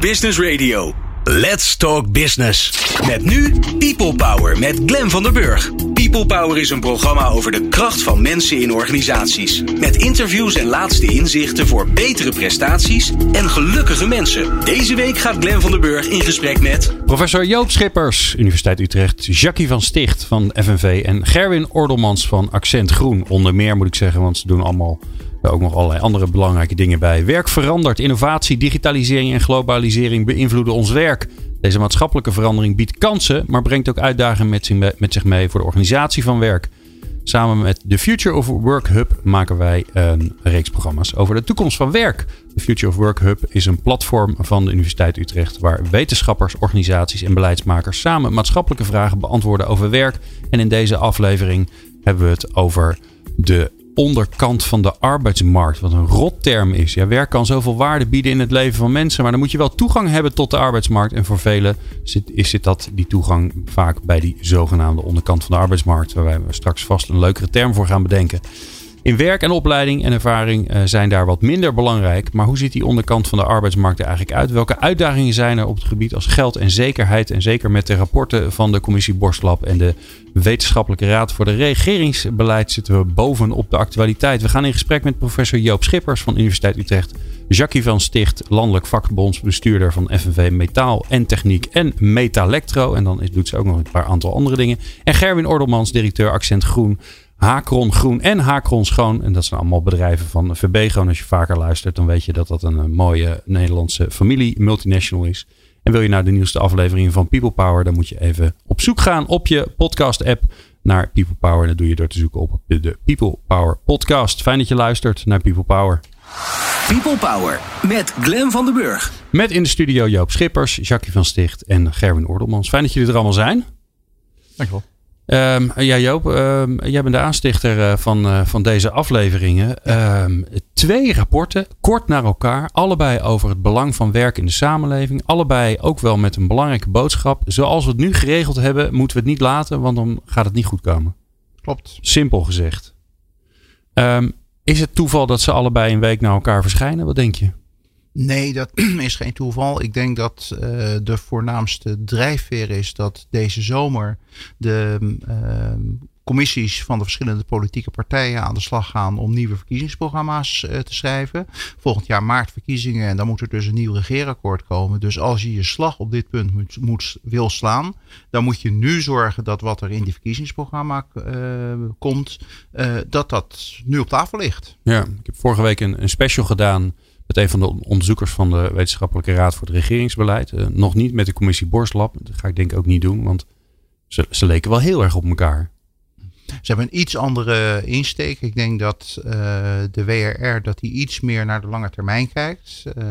Business Radio. Let's Talk Business. Met nu People Power met Glen van der Burg. People Power is een programma over de kracht van mensen in organisaties. Met interviews en laatste inzichten voor betere prestaties en gelukkige mensen. Deze week gaat Glen van der Burg in gesprek met... Professor Joop Schippers, Universiteit Utrecht. Jackie van Sticht van FNV. En Gerwin Ordelmans van Accent Groen. Onder meer moet ik zeggen, want ze doen allemaal ook nog allerlei andere belangrijke dingen bij. Werk verandert. Innovatie, digitalisering en globalisering beïnvloeden ons werk. Deze maatschappelijke verandering biedt kansen, maar brengt ook uitdagingen met zich mee voor de organisatie van werk. Samen met de Future of Work Hub maken wij een reeks programma's over de toekomst van werk. De Future of Work Hub is een platform van de Universiteit Utrecht waar wetenschappers, organisaties en beleidsmakers samen maatschappelijke vragen beantwoorden over werk. En in deze aflevering hebben we het over de onderkant van de arbeidsmarkt. Wat een rotterm is. Ja, werk kan zoveel waarde bieden in het leven van mensen. Maar dan moet je wel toegang hebben tot de arbeidsmarkt. En voor velen zit, is zit dat, die toegang vaak bij die zogenaamde onderkant van de arbeidsmarkt. Waar we straks vast een leukere term voor gaan bedenken. In werk en opleiding en ervaring uh, zijn daar wat minder belangrijk. Maar hoe ziet die onderkant van de arbeidsmarkt er eigenlijk uit? Welke uitdagingen zijn er op het gebied als geld en zekerheid? En zeker met de rapporten van de commissie Borstlab en de Wetenschappelijke Raad voor de Regeringsbeleid zitten we bovenop de actualiteit. We gaan in gesprek met professor Joop Schippers van Universiteit Utrecht. Jackie van Sticht, landelijk vakbondsbestuurder van FNV Metaal en Techniek en Metalectro. En dan doet ze ook nog een paar aantal andere dingen. En Gerwin Ordelmans, directeur Accent Groen Hakron Groen en Hakron Schoon. En dat zijn allemaal bedrijven van VB. Als je vaker luistert, dan weet je dat dat een, eh, mooie Nederlandse familie multinational is. En wil je nou de nieuwste aflevering van People Power, dan moet je even op zoek gaan op je podcast app naar People Power. En dat doe je door te zoeken op de People Power podcast. Fijn dat je luistert naar People Power. People Power met Glen van den Burg. Met in de studio Joop Schippers, Jackie van Sticht en Gerwin Ordelmans. Fijn dat jullie er allemaal zijn. Dankjewel. Um, ja, Joop, um, jij bent de aanstichter uh, van, uh, van deze afleveringen. Um, twee rapporten, kort naar elkaar. Allebei over het belang van werk in de samenleving. Allebei ook wel met een belangrijke boodschap. Zoals we het nu geregeld hebben, moeten we het niet laten, want dan gaat het niet goed komen. Klopt. Simpel gezegd. is het toeval dat ze allebei een week naar elkaar verschijnen? Wat denk je? Nee, dat is geen toeval. Ik denk dat uh, de voornaamste drijfveer is dat deze zomer de uh, commissies van de verschillende politieke partijen aan de slag gaan om nieuwe verkiezingsprogramma's uh, te schrijven. Volgend jaar maart verkiezingen en dan moet er dus een nieuw regeerakkoord komen. Dus als je je slag op dit punt moet, moet wil slaan, dan moet je nu zorgen dat wat er in die verkiezingsprogramma komt, dat dat nu op tafel ligt. Ja, ik heb vorige week een, een special gedaan met een van de onderzoekers van de Wetenschappelijke Raad voor het Regeringsbeleid. Uh, nog niet met de commissie Borstlab. Dat ga ik denk ik ook niet doen, want ze leken wel heel erg op elkaar. Ze hebben een iets andere insteek. Ik denk dat uh, de WRR dat die iets meer naar de lange termijn kijkt. Uh,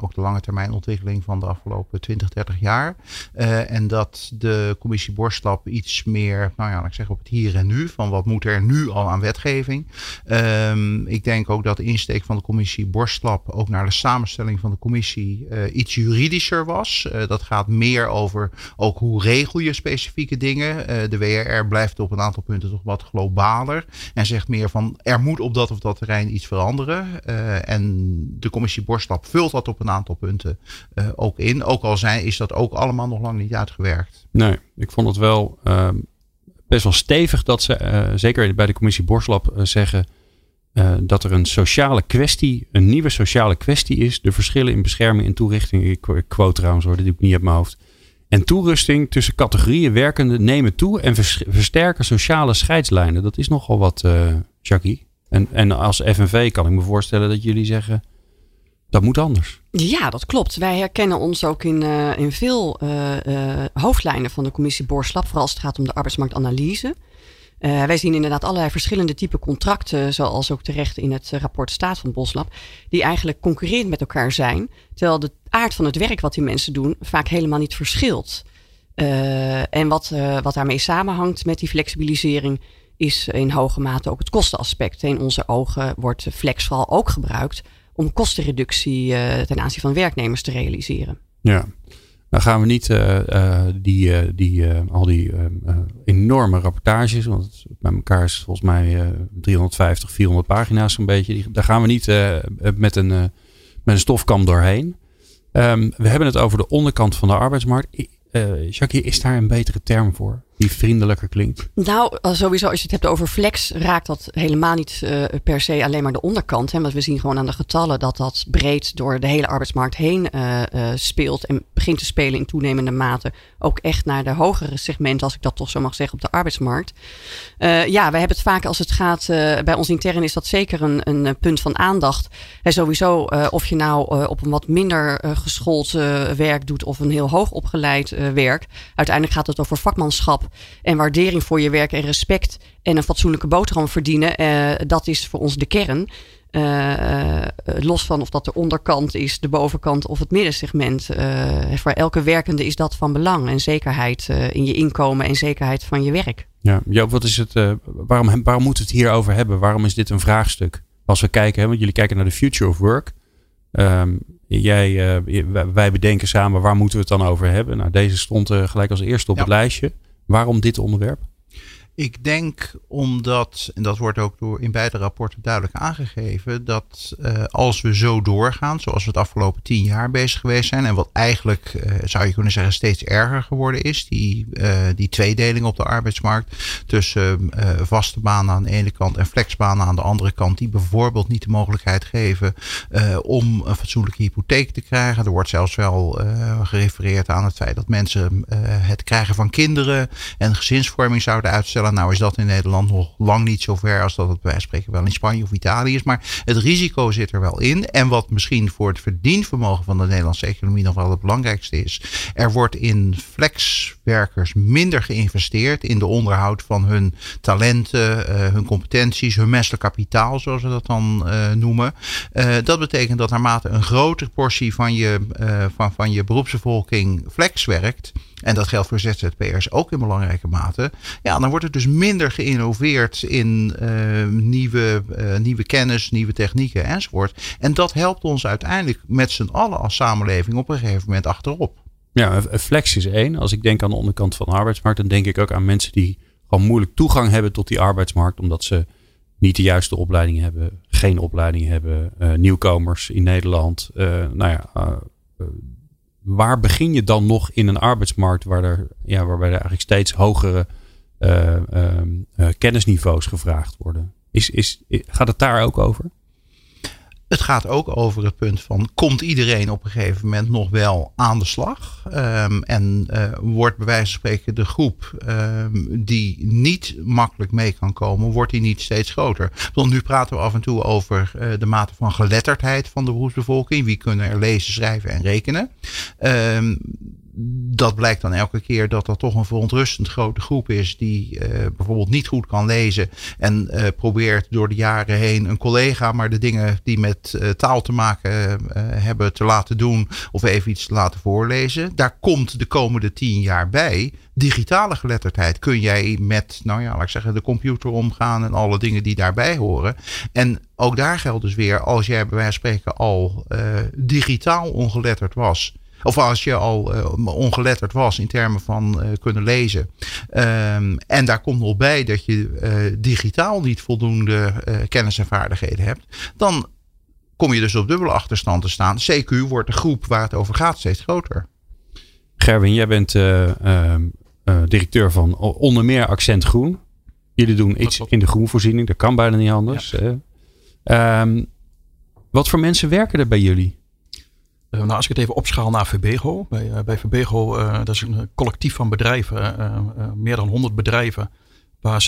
ook de lange termijn ontwikkeling van de afgelopen 20, 30 jaar. Uh, en dat de commissie Borstlap iets meer, nou ja, ik zeg op het hier en nu. Van wat moet er nu al aan wetgeving. Um, ik denk ook dat de insteek van de commissie Borstlap ook naar de samenstelling van de commissie iets juridischer was. dat gaat meer over ook hoe regel je specifieke dingen. de WRR blijft op een aantal punten toch wat globaler. En zegt meer van er moet op dat of dat terrein iets veranderen. Uh, en de commissie Borstlap vult dat op een aantal punten uh, ook in. Ook al zijn, is dat ook allemaal nog lang niet uitgewerkt. Nee, ik vond het wel uh, best wel stevig dat ze, zeker bij de commissie Borstlap, zeggen. dat er een sociale kwestie, een nieuwe sociale kwestie is. De verschillen in bescherming en toerichting. Ik, quote trouwens hoor, doe ik niet op mijn hoofd en toerusting tussen categorieën werkenden nemen toe en versterken sociale scheidslijnen. Dat is nogal wat, uh, Jackie. En, en als FNV kan ik me voorstellen dat jullie zeggen, dat moet anders. Ja, dat klopt. Wij herkennen ons ook in, uh, in veel uh, hoofdlijnen van de commissie Boorslap, vooral als het gaat om de arbeidsmarktanalyse. Uh, wij zien inderdaad allerlei verschillende type contracten, zoals ook terecht in het rapport staat van Boslab, die eigenlijk concurrerend met elkaar zijn, terwijl de aard van het werk wat die mensen doen vaak helemaal niet verschilt. Uh, en wat, wat daarmee samenhangt met die flexibilisering is in hoge mate ook het kostenaspect. In onze ogen wordt flex vooral ook gebruikt om kostenreductie ten aanzien van werknemers te realiseren. Ja, dan gaan we niet uh, die, uh, die, al die enorme rapportages, want bij elkaar is volgens mij 350, 400 pagina's zo'n beetje. Daar gaan we niet met, een, met een stofkam doorheen. Ehm, we hebben het over de onderkant van de arbeidsmarkt. Uh, Jackie, is daar een betere term voor? Die vriendelijker klinkt? Nou, sowieso als je het hebt over flex, raakt dat helemaal niet uh, per se alleen maar de onderkant. Hè? Want we zien gewoon aan de getallen dat dat breed door de hele arbeidsmarkt heen uh, uh, speelt. En begint te spelen in toenemende mate. Ook echt naar de hogere segmenten, als ik dat toch zo mag zeggen, op de arbeidsmarkt. ja, we hebben het vaak als het gaat, bij ons intern is dat zeker een, een punt van aandacht. En sowieso of je nou op een wat minder geschoold werk doet of een heel hoog opgeleid werk. Uiteindelijk gaat het over vakmanschap en waardering voor je werk en respect en een fatsoenlijke boterham verdienen, uh, dat is voor ons de kern. Uh, los van of dat de onderkant is, de bovenkant of het middensegment. voor elke werkende is dat van belang. En zekerheid in je inkomen en zekerheid van je werk. Ja, Joop, wat is het, waarom, waarom moeten we het hierover hebben? Waarom is dit een vraagstuk? Als we kijken, hè, want jullie kijken naar de future of work. Um, jij, wij bedenken samen, waar moeten we het dan over hebben? Nou, deze stond gelijk als eerste op het lijstje. Waarom dit onderwerp? Ik denk omdat, en dat wordt ook door in beide rapporten duidelijk aangegeven, dat uh, als we zo doorgaan, zoals we het afgelopen tien jaar bezig geweest zijn, en wat eigenlijk, uh, zou je kunnen zeggen, steeds erger geworden is, die, uh, die tweedeling op de arbeidsmarkt tussen vaste banen aan de ene kant en flexbanen aan de andere kant, die bijvoorbeeld niet de mogelijkheid geven om een fatsoenlijke hypotheek te krijgen. Er wordt zelfs wel gerefereerd aan het feit dat mensen het krijgen van kinderen en gezinsvorming zouden uitstellen nou is dat in Nederland nog lang niet zo ver als dat het bij spreken wel in Spanje of Italië is. Maar het risico zit er wel in. En wat misschien voor het verdienvermogen van de Nederlandse economie nog wel het belangrijkste is. Er wordt in flexwerkers minder geïnvesteerd in de onderhoud van hun talenten, uh, hun competenties, hun menselijk kapitaal, zoals we dat dan uh, noemen. Uh, dat betekent dat naarmate een grotere portie van je, van, van je beroepsbevolking flex werkt en dat geldt voor ZZP'ers ook in belangrijke mate. Ja, dan wordt er dus minder geïnnoveerd in uh, nieuwe, uh, nieuwe kennis, nieuwe technieken enzovoort. En dat helpt ons uiteindelijk met z'n allen als samenleving op een gegeven moment achterop. Ja, flex is één. Als ik denk aan de onderkant van de arbeidsmarkt, dan denk ik ook aan mensen die gewoon moeilijk toegang hebben tot die arbeidsmarkt, omdat ze niet de juiste opleiding hebben, geen opleiding hebben, uh, nieuwkomers in Nederland. nou ja, waar begin je dan nog in een arbeidsmarkt waar er, ja, waarbij er eigenlijk steeds hogere uh, uh, kennisniveaus gevraagd worden? Is, is, gaat het daar ook over? Het gaat ook over het punt van komt iedereen op een gegeven moment nog wel aan de slag? Um, en uh, wordt bij wijze van spreken de groep um, die niet makkelijk mee kan komen, wordt die niet steeds groter? Want nu praten we af en toe over uh, de mate van geletterdheid van de beroepsbevolking. Wie kunnen er lezen, schrijven en rekenen? Um, dat blijkt dan elke keer dat dat toch een verontrustend grote groep is die uh, bijvoorbeeld niet goed kan lezen en uh, probeert door de jaren heen een collega maar de dingen die met uh, taal te maken hebben te laten doen of even iets te laten voorlezen. Daar komt de komende tien jaar bij. Digitale geletterdheid kun jij met, nou ja, laat ik zeggen, de computer omgaan en alle dingen die daarbij horen. En ook daar geldt dus weer, als jij bij wijze van spreken al digitaal ongeletterd was of als je al uh, ongeletterd was in termen van uh, kunnen lezen. Um, en daar komt nog bij dat je uh, digitaal niet voldoende kennis en vaardigheden hebt. Dan kom je dus op dubbele achterstand te staan. CQ wordt de groep waar het over gaat steeds groter. Gerwin, jij bent ehm, directeur van onder meer Accent Groen. Jullie doen iets in de groenvoorziening. Dat kan bijna niet anders. Ja. Um, wat voor mensen werken er bij jullie? Uh, nou, als ik het even opschaal naar Verbego. Bij, uh, bij Verbego, uh, dat is een collectief van bedrijven. meer dan 100 bedrijven. Waar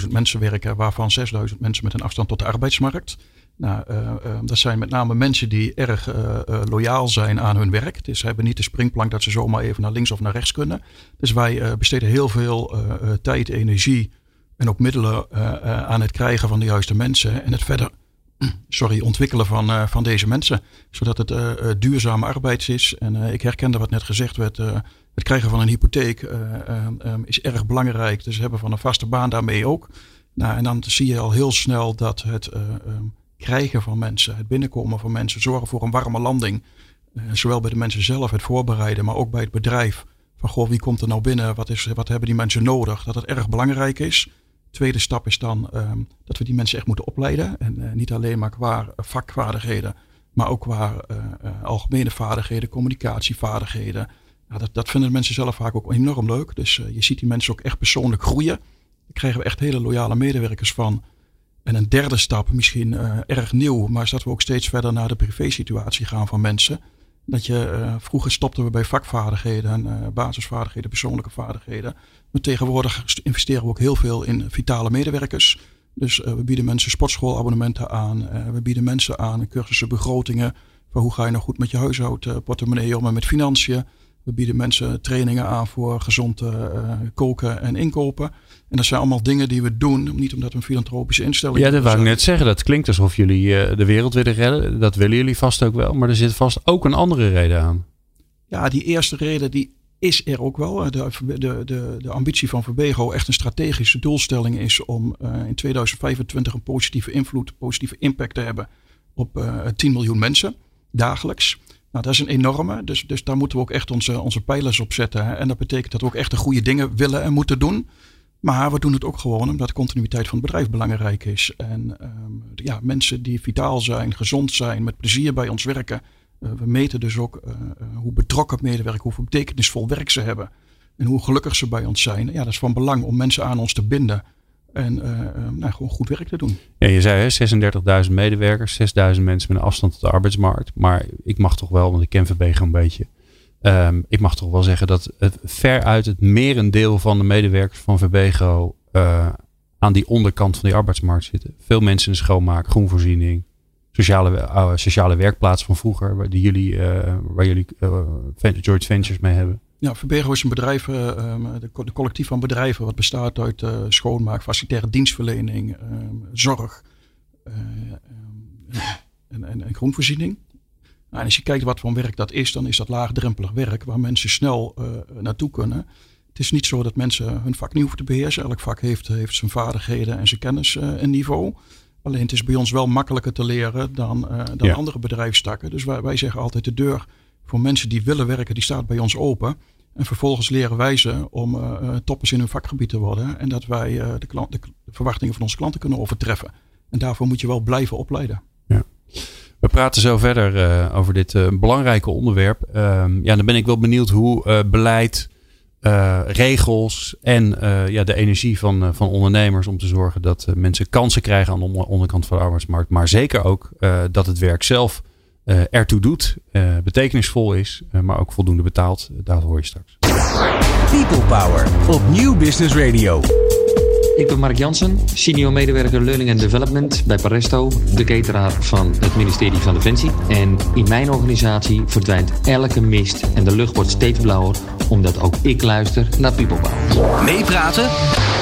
36.000 mensen werken. Waarvan 6.000 mensen met een afstand tot de arbeidsmarkt. Nou, dat zijn met name mensen die erg loyaal zijn aan hun werk. Dus ze hebben niet de springplank dat ze zomaar even naar links of naar rechts kunnen. Dus wij besteden heel veel tijd, energie en ook middelen aan het krijgen van de juiste mensen. En het verder sorry, ontwikkelen van, uh, van deze mensen. Zodat het uh, duurzame arbeid is. En ik herkende wat net gezegd werd. het krijgen van een hypotheek is erg belangrijk. Dus hebben van een vaste baan daarmee ook. Nou, en dan zie je al heel snel dat het um, krijgen van mensen, het binnenkomen van mensen, zorgen voor een warme landing. zowel bij de mensen zelf, het voorbereiden, maar ook bij het bedrijf. Van goh, wie komt er nou binnen? Wat, is, wat hebben die mensen nodig? Dat het erg belangrijk is. Tweede stap is dan um, dat we die mensen echt moeten opleiden. En uh, niet alleen maar qua vakvaardigheden, Maar ook qua algemene vaardigheden, communicatievaardigheden. Ja, dat, dat vinden mensen zelf vaak ook enorm leuk. Dus je ziet die mensen ook echt persoonlijk groeien. Daar krijgen we echt hele loyale medewerkers van. En een derde stap, misschien erg nieuw, maar is dat we ook steeds verder naar de privé-situatie gaan van mensen. Dat je, vroeger stopten we bij vakvaardigheden en basisvaardigheden, persoonlijke vaardigheden. Maar tegenwoordig investeren we ook heel veel in vitale medewerkers. Dus uh, we bieden mensen sportschoolabonnementen aan. we bieden mensen aan cursussen begrotingen. Van hoe ga je nou goed met je huishoudportemonnee om en met financiën. We bieden mensen trainingen aan voor gezond uh, koken en inkopen. En dat zijn allemaal dingen die we doen, niet omdat we een filantropische instelling zijn. Ja, dat wou ik net zeggen. Dat klinkt alsof jullie uh, de wereld willen redden. Dat willen jullie vast ook wel. Maar er zit vast ook een andere reden aan. Ja, die eerste reden die is er ook wel. De, de, de, de ambitie van Verbego echt een strategische doelstelling is om uh, in 2025 een positieve invloed, positieve impact te hebben op 10 miljoen mensen dagelijks. Nou, dat is een enorme. Dus, dus daar moeten we ook echt onze, onze pijlers op zetten. Hè. En dat betekent dat we ook echt de goede dingen willen en moeten doen. Maar we doen het ook gewoon omdat de continuïteit van het bedrijf belangrijk is. En um, ja, mensen die vitaal zijn, gezond zijn, met plezier bij ons werken. Uh, we meten dus ook uh, hoe betrokken medewerkers, hoeveel betekenisvol werk ze hebben. En hoe gelukkig ze bij ons zijn. Ja, dat is van belang om mensen aan ons te binden. En nou, gewoon goed werk te doen. Ja, je zei 36.000 medewerkers, 6.000 mensen met een afstand tot de arbeidsmarkt. Maar ik mag toch wel, want ik ken VB een beetje. Um, ik mag toch wel zeggen dat het veruit het merendeel van de medewerkers van uh, aan die onderkant van die arbeidsmarkt zitten. Veel mensen in de schoonmaak, groenvoorziening, sociale, uh, sociale werkplaats van vroeger, waar, die jullie, uh, waar jullie George Ventures mee hebben. Ja, Verbergo is een bedrijf, uh, de, de, collectief van bedrijven, wat bestaat uit uh, schoonmaak, facilitaire dienstverlening, uh, zorg en, en, en. Nou, en als je kijkt wat voor werk dat is, dan is dat laagdrempelig werk waar mensen snel naartoe kunnen. Het is niet zo dat mensen hun vak niet hoeven te beheersen. Elk vak heeft, heeft zijn vaardigheden en zijn kennis en niveau. Alleen het is bij ons wel makkelijker te leren dan, dan ja. andere bedrijfstakken. Dus wij, wij zeggen altijd de deur voor mensen die willen werken, die staat bij ons open. En vervolgens leren wij ze om uh, toppers in hun vakgebied te worden. En dat wij uh, de, klant, de, verwachtingen van onze klanten kunnen overtreffen. En daarvoor moet je wel blijven opleiden. Ja. We praten zo verder uh, over dit belangrijke onderwerp. Ehm, ja, dan ben ik wel benieuwd hoe beleid, regels en ja, de energie van, van ondernemers om te zorgen dat mensen kansen krijgen aan de onderkant van de arbeidsmarkt. Maar zeker ook dat het werk zelf uh, ertoe doet, uh, betekenisvol is, uh, maar ook voldoende betaalt. Dat hoor je straks. People Power op Nieuw Business Radio. Ik ben Mark Jansen, senior medewerker Learning and Development bij Paresto, de cateraar van het ministerie van Defensie. En in mijn organisatie verdwijnt elke mist en de lucht wordt steeds blauwer, omdat ook ik luister naar People Power. Meepraten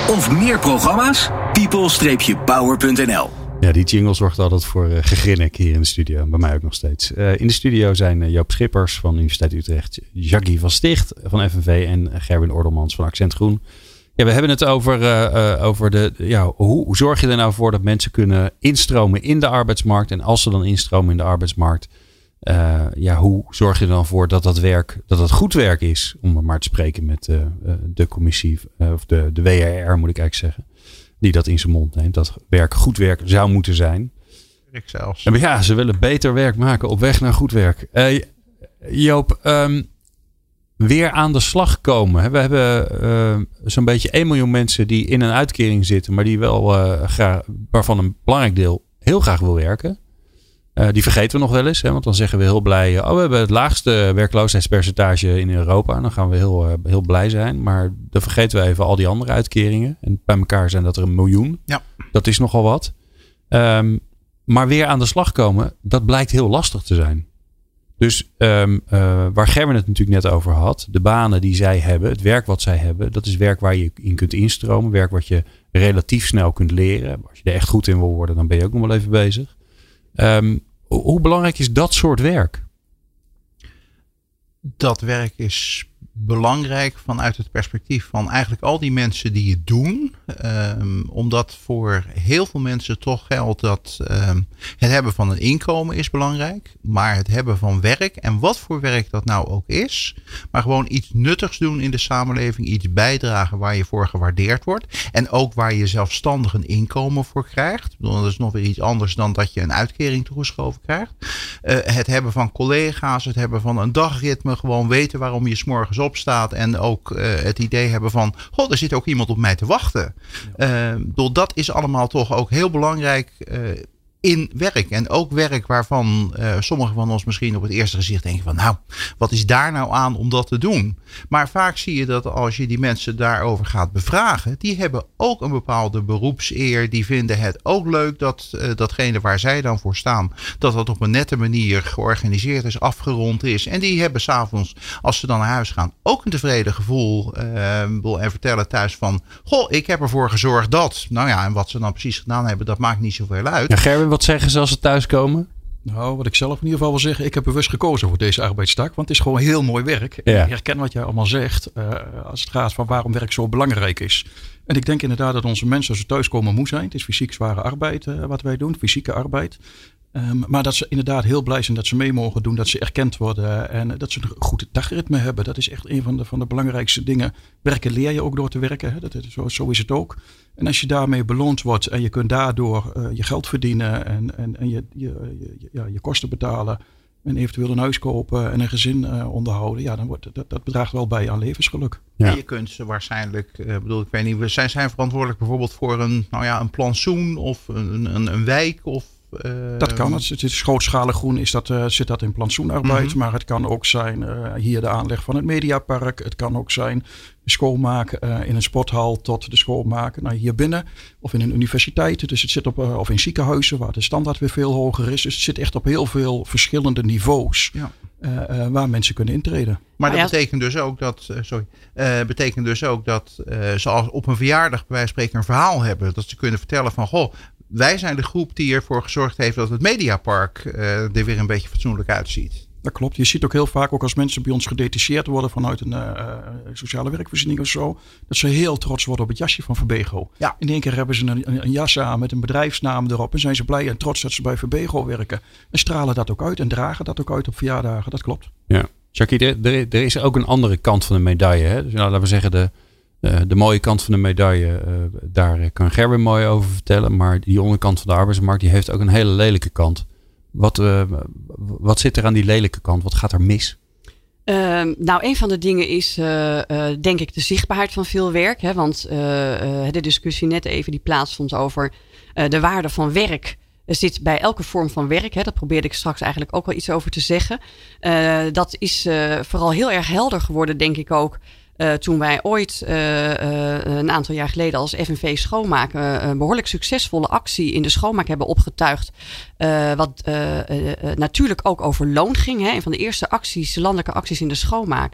of meer programma's? people-power.nl ja, die jingle zorgt altijd voor uh, gegrinnik hier in de studio. Bij mij ook nog steeds. Uh, in de studio zijn uh, Joop Schippers van Universiteit Utrecht. Jackie van Sticht van FNV. En Gerwin Ordelmans van Accent Groen. Ja, we hebben het over, over de, ja, hoe, hoe zorg je er nou voor dat mensen kunnen instromen in de arbeidsmarkt. En als ze dan instromen in de arbeidsmarkt. Ja, hoe zorg je er dan voor dat dat werk, dat het goed werk is? Om maar te spreken met de commissie, of de, de WRR moet ik eigenlijk zeggen die dat in zijn mond neemt. Dat werk goed werk zou moeten zijn. Ik zelfs. En ja, ze willen beter werk maken op weg naar goed werk. Joop, um, weer aan de slag komen. We hebben zo'n beetje 1 miljoen mensen die in een uitkering zitten, maar die wel graag, waarvan een belangrijk deel heel graag wil werken. Uh, die vergeten we nog wel eens, hè, want dan zeggen we heel blij: oh, we hebben het laagste werkloosheidspercentage in Europa. En dan gaan we heel, uh, heel blij zijn. Maar dan vergeten we even al die andere uitkeringen. En bij elkaar zijn dat er een miljoen. Ja. Dat is nogal wat. Um, maar weer aan de slag komen, dat blijkt heel lastig te zijn. Dus um, waar Gerben het natuurlijk net over had, de banen die zij hebben, het werk wat zij hebben, dat is werk waar je in kunt instromen, werk wat je relatief snel kunt leren. Als je er echt goed in wil worden, dan ben je ook nog wel even bezig. Um, hoe belangrijk is dat soort werk? Dat werk is belangrijk vanuit het perspectief van eigenlijk al die mensen die het doen. Um, omdat voor heel veel mensen toch geldt dat um, het hebben van een inkomen is belangrijk. Maar het hebben van werk en wat voor werk dat nou ook is. Maar gewoon iets nuttigs doen in de samenleving. Iets bijdragen waar je voor gewaardeerd wordt. En ook waar je zelfstandig een inkomen voor krijgt. Dat is nog weer iets anders dan dat je een uitkering toegeschoven krijgt. Uh, het hebben van collega's, het hebben van een dagritme. Gewoon weten waarom je s'morgens opstaat. En ook uh, het idee hebben van, god, er zit ook iemand op mij te wachten. Ja. Uh, dat is allemaal toch ook heel belangrijk in werk. En ook werk waarvan uh, sommigen van ons misschien op het eerste gezicht denken van nou, wat is daar nou aan om dat te doen? Maar vaak zie je dat als je die mensen daarover gaat bevragen, die hebben ook een bepaalde beroepseer. Die vinden het ook leuk dat uh, datgene waar zij dan voor staan, dat dat op een nette manier georganiseerd is, afgerond is. En die hebben s'avonds, als ze dan naar huis gaan, ook een tevreden gevoel. Uh, en vertellen thuis van, goh, ik heb ervoor gezorgd dat. Nou ja, en wat ze dan precies gedaan hebben, dat maakt niet zoveel uit. Wat zeggen ze als ze thuiskomen? Nou, wat ik zelf in ieder geval wil zeggen, ik heb bewust gekozen voor deze arbeidstak. Want het is gewoon heel mooi werk. Ja. Ik herken wat jij allemaal zegt uh, als het gaat van waarom werk zo belangrijk is. En ik denk inderdaad dat onze mensen als ze thuiskomen moe zijn. Het is fysiek zware arbeid uh, wat wij doen, fysieke arbeid. Um, maar dat ze inderdaad heel blij zijn dat ze mee mogen doen, dat ze erkend worden en dat ze een goed dagritme hebben. Dat is echt een van de, van de belangrijkste dingen. Werken leer je ook door te werken, hè? Dat, zo, zo is het ook. En als je daarmee beloond wordt en je kunt daardoor uh, je geld verdienen en, en, en je, je, je, ja, je kosten betalen en eventueel een huis kopen en een gezin uh, onderhouden, ja, dan wordt dat, dat bedraagt wel bij aan levensgeluk. Ja. En je kunt ze waarschijnlijk, uh, bedoel, ik weet niet, we zijn, zijn verantwoordelijk bijvoorbeeld voor een, nou ja, een plantsoen of een, een, een wijk of dat kan. Het, het is grootschalig groen, is dat, uh, zit dat in plantsoenarbeid. Mm -hmm. Maar het kan ook zijn uh, hier de aanleg van het Mediapark. Het kan ook zijn schoonmaken in een sporthal tot de schoonmaken nou, hier binnen. Of in een universiteit. Dus het zit op, of in ziekenhuizen waar de standaard weer veel hoger is. Dus het zit echt op heel veel verschillende niveaus. Ja. waar mensen kunnen intreden. Maar dat betekent dus ook dat, sorry, betekent dus ook dat ze als op een verjaardag bij wijze van spreken een verhaal hebben. Dat ze kunnen vertellen van, goh, wij zijn de groep die ervoor gezorgd heeft dat het Mediapark uh, er weer een beetje fatsoenlijk uitziet. Dat klopt. Je ziet ook heel vaak, ook als mensen bij ons gedetacheerd worden vanuit een uh, sociale werkvoorziening of zo, dat ze heel trots worden op het jasje van Verbego. Ja. In één keer hebben ze een, een, een, jas aan met een bedrijfsnaam erop en zijn ze blij en trots dat ze bij Verbego werken. En stralen dat ook uit en dragen dat ook uit op verjaardagen. Dat klopt. Ja. Jackie, er, er, is ook een andere kant van de medaille. Hè? Dus nou, laten we zeggen, de, uh, de mooie kant van de medaille, uh, daar kan Gerben mooi over vertellen. Maar die onderkant van de arbeidsmarkt, die heeft ook een hele lelijke kant. Wat, uh, wat zit er aan die lelijke kant? Wat gaat er mis? Uh, nou, een van de dingen is denk ik de zichtbaarheid van veel werk. Hè? Want de discussie net even die plaatsvond over de waarde van werk zit bij elke vorm van werk. Hè, dat probeerde ik straks eigenlijk ook wel iets over te zeggen. Dat is vooral heel erg helder geworden, denk ik ook. Uh, toen wij ooit uh, uh, een aantal jaar geleden als FNV Schoonmaken een behoorlijk succesvolle actie in de schoonmaak hebben opgetuigd. wat natuurlijk ook over loon ging. Hè. Een van de eerste acties, landelijke acties in de schoonmaak.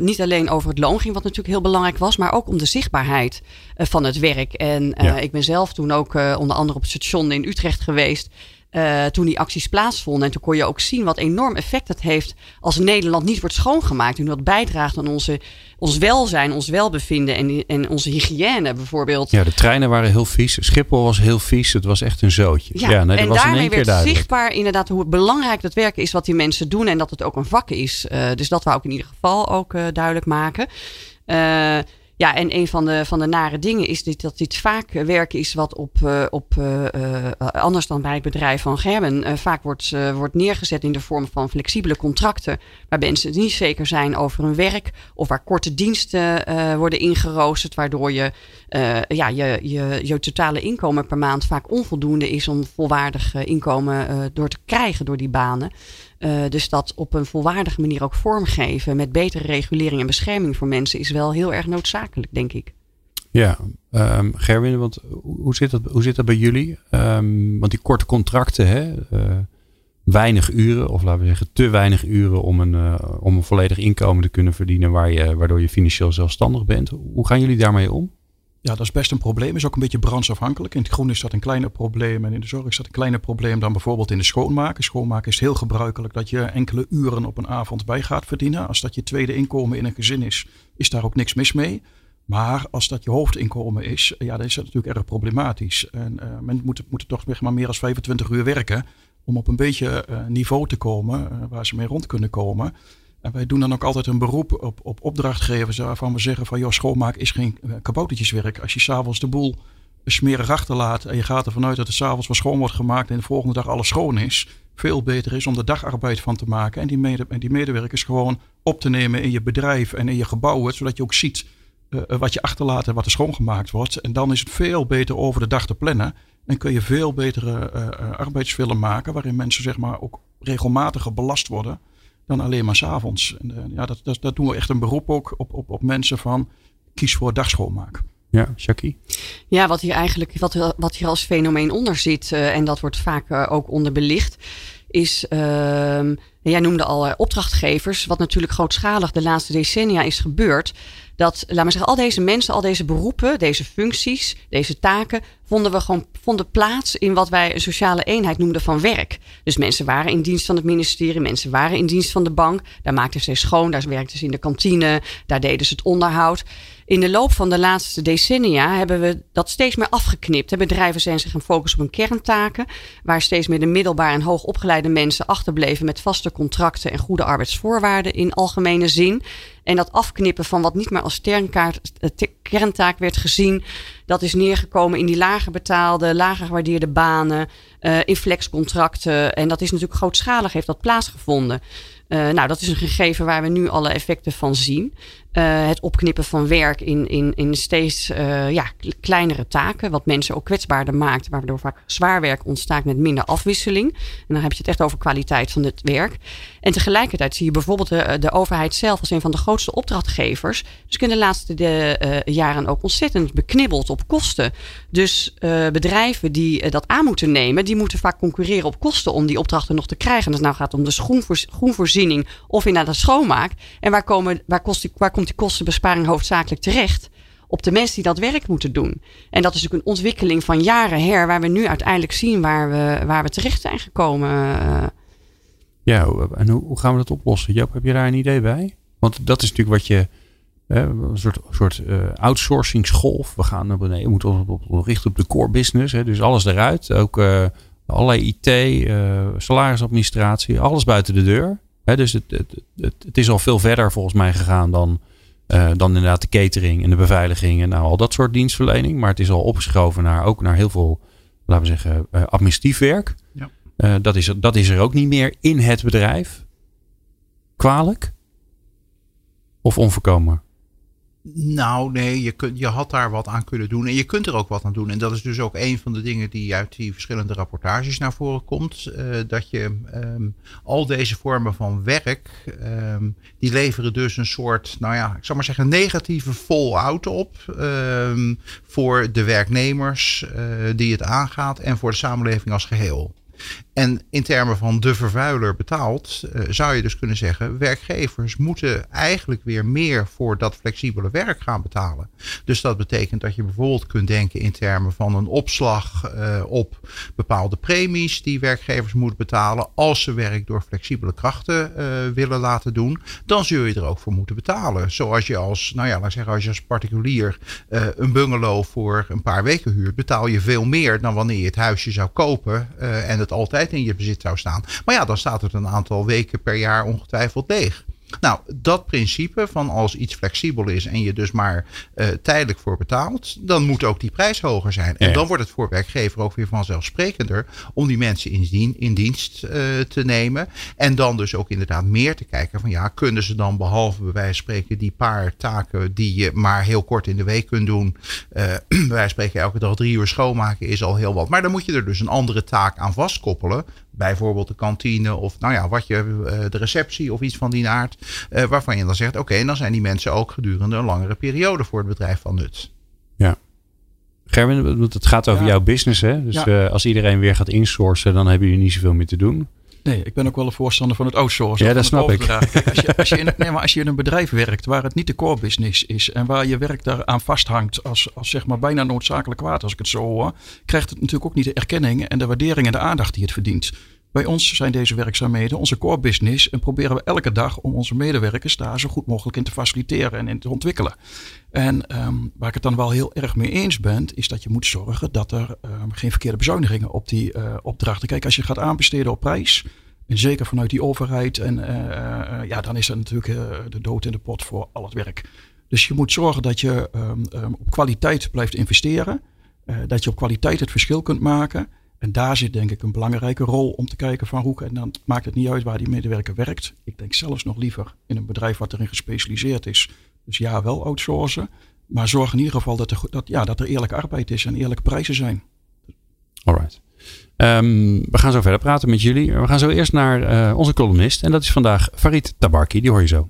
niet alleen over het loon ging, wat natuurlijk heel belangrijk was, maar ook om de zichtbaarheid van het werk. En ja. ik ben zelf toen ook onder andere op het station in Utrecht geweest. Uh, toen die acties plaatsvonden. En toen kon je ook zien wat enorm effect het heeft als Nederland niet wordt schoongemaakt. En dat bijdraagt aan onze, ons welzijn, ons welbevinden en, en onze hygiëne bijvoorbeeld. Ja, de treinen waren heel vies. Schiphol was heel vies. Het was echt een zootje. Ja, ja nee, en was daarmee werd duidelijk. zichtbaar inderdaad hoe belangrijk dat werken is wat die mensen doen. En dat het ook een vak is. Uh, dus dat wou ik in ieder geval ook uh, duidelijk maken. Ja, en een van de, van de nare dingen is dit, dat dit vaak werk is wat op, uh, op uh, uh, anders dan bij het bedrijf van Gerben, vaak wordt, wordt neergezet in de vorm van flexibele contracten. Waar mensen niet zeker zijn over hun werk. Of waar korte diensten worden ingeroosterd. Waardoor je, ja, je, je, je totale inkomen per maand vaak onvoldoende is om volwaardig inkomen door te krijgen door die banen. Uh, dus dat op een volwaardige manier ook vormgeven met betere regulering en bescherming voor mensen is wel heel erg noodzakelijk, denk ik. Ja, um, Gerwin, want hoe zit dat, hoe zit dat bij jullie? Um, want die korte contracten, hè, uh, weinig uren, of laten we zeggen te weinig uren om een, uh, om een volledig inkomen te kunnen verdienen waar je, waardoor je financieel zelfstandig bent. Hoe gaan jullie daarmee om? Ja, dat is best een probleem. Is ook een beetje brancheafhankelijk. In het groen is dat een kleiner probleem. En in de zorg is dat een kleiner probleem dan bijvoorbeeld in de schoonmaken. Schoonmaken is heel gebruikelijk dat je enkele uren op een avond bij gaat verdienen. Als dat je tweede inkomen in een gezin is, is daar ook niks mis mee. Maar als dat je hoofdinkomen is, ja, dan is dat natuurlijk erg problematisch. En uh, men moet, moet toch zeg maar meer dan 25 uur werken om op een beetje uh, niveau te komen uh, waar ze mee rond kunnen komen. Wij doen dan ook altijd een beroep op, op opdrachtgevers waarvan we zeggen van joh, schoonmaak is geen kaboutertjeswerk. Als je s'avonds de boel smerig achterlaat en je gaat ervan uit dat het s'avonds wat schoon wordt gemaakt en de volgende dag alles schoon is, veel beter is om er dagarbeid van te maken en die, mede, en die medewerkers gewoon op te nemen in je bedrijf en in je gebouwen, zodat je ook ziet uh, wat je achterlaat en wat er schoongemaakt wordt. En dan is het veel beter over de dag te plannen. En kun je veel betere uh, arbeidsfilm maken, waarin mensen zeg maar ook regelmatiger belast worden dan alleen maar s'avonds. En ja, dat, dat, dat doen we echt een beroep ook op, op, op mensen van kies voor dagschoonmaak. Ja, Shaki? Ja, wat hier eigenlijk wat, wat hier als fenomeen onder zit, uh, en dat wordt vaak uh, ook onderbelicht, is, uh, jij noemde al opdrachtgevers, wat natuurlijk grootschalig de laatste decennia is gebeurd dat, laat maar zeggen, al deze mensen, al deze beroepen, deze functies, deze taken, vonden we gewoon vonden plaats in wat wij een sociale eenheid noemden van werk. Dus mensen waren in dienst van het ministerie, mensen waren in dienst van de bank. Daar maakten ze schoon, daar werkten ze in de kantine, daar deden ze het onderhoud. In de loop van de laatste decennia hebben we dat steeds meer afgeknipt. Bedrijven zijn zich gaan focussen op hun kerntaken, waar steeds meer de middelbaar en hoogopgeleide mensen achterbleven met vaste contracten en goede arbeidsvoorwaarden in algemene zin. En dat afknippen van wat niet meer als kerntaak werd gezien, dat is neergekomen in die lager betaalde, lager gewaardeerde banen, uh, in flexcontracten. En dat is natuurlijk grootschalig, heeft dat plaatsgevonden. Uh, nou, dat is een gegeven waar we nu alle effecten van zien. Uh, het opknippen van werk in, in, in steeds uh, ja, kleinere taken, wat mensen ook kwetsbaarder maakt, waardoor vaak zwaar werk ontstaat met minder afwisseling. En dan heb je het echt over kwaliteit van het werk. En tegelijkertijd zie je bijvoorbeeld de, de overheid zelf als een van de grootste opdrachtgevers. Dus in de laatste de, uh, jaren ook ontzettend beknibbeld op kosten. Dus bedrijven die dat aan moeten nemen, die moeten vaak concurreren op kosten om die opdrachten nog te krijgen. Dus nou gaat het om de schoenvoorziening of inderdaad de schoonmaak. En waar, komen, waar, kost die, waar komt die kostenbesparing hoofdzakelijk terecht? Op de mensen die dat werk moeten doen. En dat is natuurlijk een ontwikkeling van jaren her, waar we nu uiteindelijk zien waar we, waar we terecht zijn gekomen. Ja, en hoe, gaan we dat oplossen? Joop, heb je daar een idee bij? Want dat is natuurlijk wat je. een soort, soort uh, outsourcingsgolf. We gaan naar beneden. We moeten ons op, richten op de core business. Hè. Dus alles eruit. Ook uh, allerlei IT, uh, salarisadministratie. Alles buiten de deur. Hè, dus het, het, het, is al veel verder volgens mij gegaan dan, uh, dan inderdaad de catering en de beveiliging en nou, al dat soort dienstverlening. Maar het is al opgeschoven naar ook naar heel veel, laten we zeggen, uh, administratief werk. Ja. Uh, dat, is, dat is er ook niet meer in het bedrijf. Kwalijk? Of onvoorkomen? Nou, nee, je, kunt, je had daar wat aan kunnen doen. En je kunt er ook wat aan doen. En dat is dus ook een van de dingen die uit die verschillende rapportages naar voren komt. Uh, dat je um, al deze vormen van werk, um, die leveren dus een soort, nou ja, ik zal maar zeggen, negatieve fallout op. Um, voor de werknemers uh, die het aangaat en voor de samenleving als geheel. En in termen van de vervuiler betaalt, uh, zou je dus kunnen zeggen, werkgevers moeten eigenlijk weer meer voor dat flexibele werk gaan betalen. Dus dat betekent dat je bijvoorbeeld kunt denken in termen van een opslag uh, op bepaalde premies die werkgevers moeten betalen als ze werk door flexibele krachten uh, willen laten doen. Dan zul je er ook voor moeten betalen. Zoals je als, nou ja, laat zeggen, als je als particulier een bungalow voor een paar weken huurt, betaal je veel meer dan wanneer je het huisje zou kopen en altijd in je bezit zou staan. Maar ja, dan staat het een aantal weken per jaar ongetwijfeld leeg. Nou, dat principe van als iets flexibel is en je dus maar uh, tijdelijk voor betaalt, dan moet ook die prijs hoger zijn. En ja. dan wordt het voor werkgever ook weer vanzelfsprekender om die mensen in, dien, in dienst uh, te nemen. En dan dus ook inderdaad meer te kijken van ja, kunnen ze dan behalve bij wijze van spreken die paar taken die je maar heel kort in de week kunt doen, uh, bij wijze van spreken elke dag drie uur schoonmaken is al heel wat. Maar dan moet je er dus een andere taak aan vastkoppelen bijvoorbeeld de kantine of nou ja, wat je, de receptie of iets van die aard. Uh, waarvan je dan zegt, oké, okay, dan zijn die mensen ook gedurende een langere periode voor het bedrijf van nut. Ja. Gerwin, het gaat over ja. jouw business. Hè? Dus ja. uh, als iedereen weer gaat insourcen, dan hebben jullie niet zoveel meer te doen. Nee, ik ben ook wel een voorstander van het outsourcen. Ja, dat snap ik. Kijk, als, je, als, je in, nee, maar als je in een bedrijf werkt waar het niet de core business is en waar je werk daaraan vasthangt als, als zeg maar bijna noodzakelijk kwaad, als ik het zo hoor, krijgt het natuurlijk ook niet de erkenning en de waardering en de aandacht die het verdient. Bij ons zijn deze werkzaamheden onze core business en proberen we elke dag om onze medewerkers daar zo goed mogelijk in te faciliteren en in te ontwikkelen. En um, waar ik het dan wel heel erg mee eens ben, is dat je moet zorgen dat er um, geen verkeerde bezuinigingen op die uh, opdrachten. Kijk, als je gaat aanbesteden op prijs, en zeker vanuit die overheid, en uh, uh, ja, dan is er natuurlijk de dood in de pot voor al het werk. Dus je moet zorgen dat je um, op kwaliteit blijft investeren, dat je op kwaliteit het verschil kunt maken. En daar zit denk ik een belangrijke rol om te kijken van hoe, en dan maakt het niet uit waar die medewerker werkt. Ik denk zelfs nog liever in een bedrijf wat erin gespecialiseerd is. Dus ja, wel outsourcen. Maar zorg in ieder geval dat er, dat, ja, dat er eerlijke arbeid is en eerlijke prijzen zijn. Alright. Um, we gaan zo verder praten met jullie. We gaan zo eerst naar uh, onze columnist. En dat is vandaag Farid Tabarki. Die hoor je zo.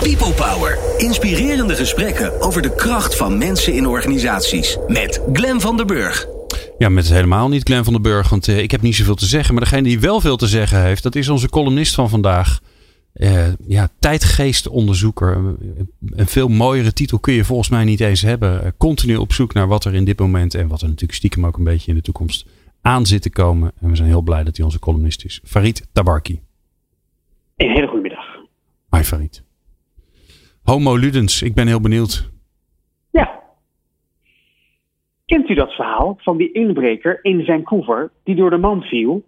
People Power. Inspirerende gesprekken over de kracht van mensen in organisaties. Met Glen van der Burg. Ja, met helemaal niet Glenn van den Burg, want uh, ik heb niet zoveel te zeggen. Maar degene die wel veel te zeggen heeft, dat is onze columnist van vandaag. Uh, ja, tijdgeestonderzoeker. Een veel mooiere titel kun je volgens mij niet eens hebben. Uh, continu op zoek naar wat er in dit moment en wat er natuurlijk stiekem ook een beetje in de toekomst aan zit te komen. En we zijn heel blij dat hij onze columnist is. Farid Tabarki. Een hele goede middag. Hi Farid. Homo Ludens, ik ben heel benieuwd. Ja, Kent u dat verhaal van die inbreker in Vancouver die door de man viel?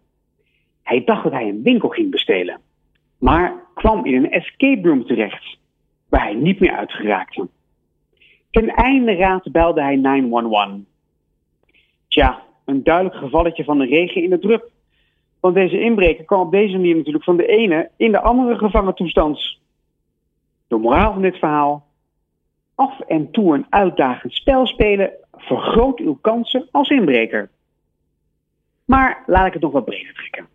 Hij dacht dat hij een winkel ging bestelen, maar kwam in een escape room terecht, waar hij niet meer uitgeraakte. Ten einde raad belde hij 911. Tja, een duidelijk gevalletje van de regen in de drup. Want deze inbreker kwam op deze manier natuurlijk van de ene in de andere gevangen toestand. De moraal van dit verhaal: af en toe een uitdagend spel spelen vergroot uw kansen als inbreker. Maar laat ik het nog wat breder trekken.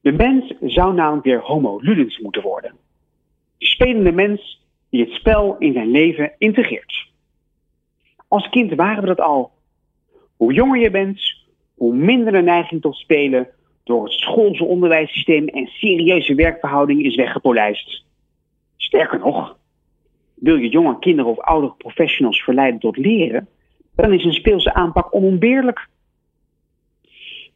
De mens zou namelijk weer homo ludens moeten worden. De spelende mens die het spel in zijn leven integreert. Als kind waren we dat al. Hoe jonger je bent, hoe minder de neiging tot spelen door het schoolse onderwijssysteem en serieuze werkverhoudingen is weggepolijst. Sterker nog, wil je jonge kinderen of oudere professionals verleiden tot leren, dan is een speelse aanpak onontbeerlijk.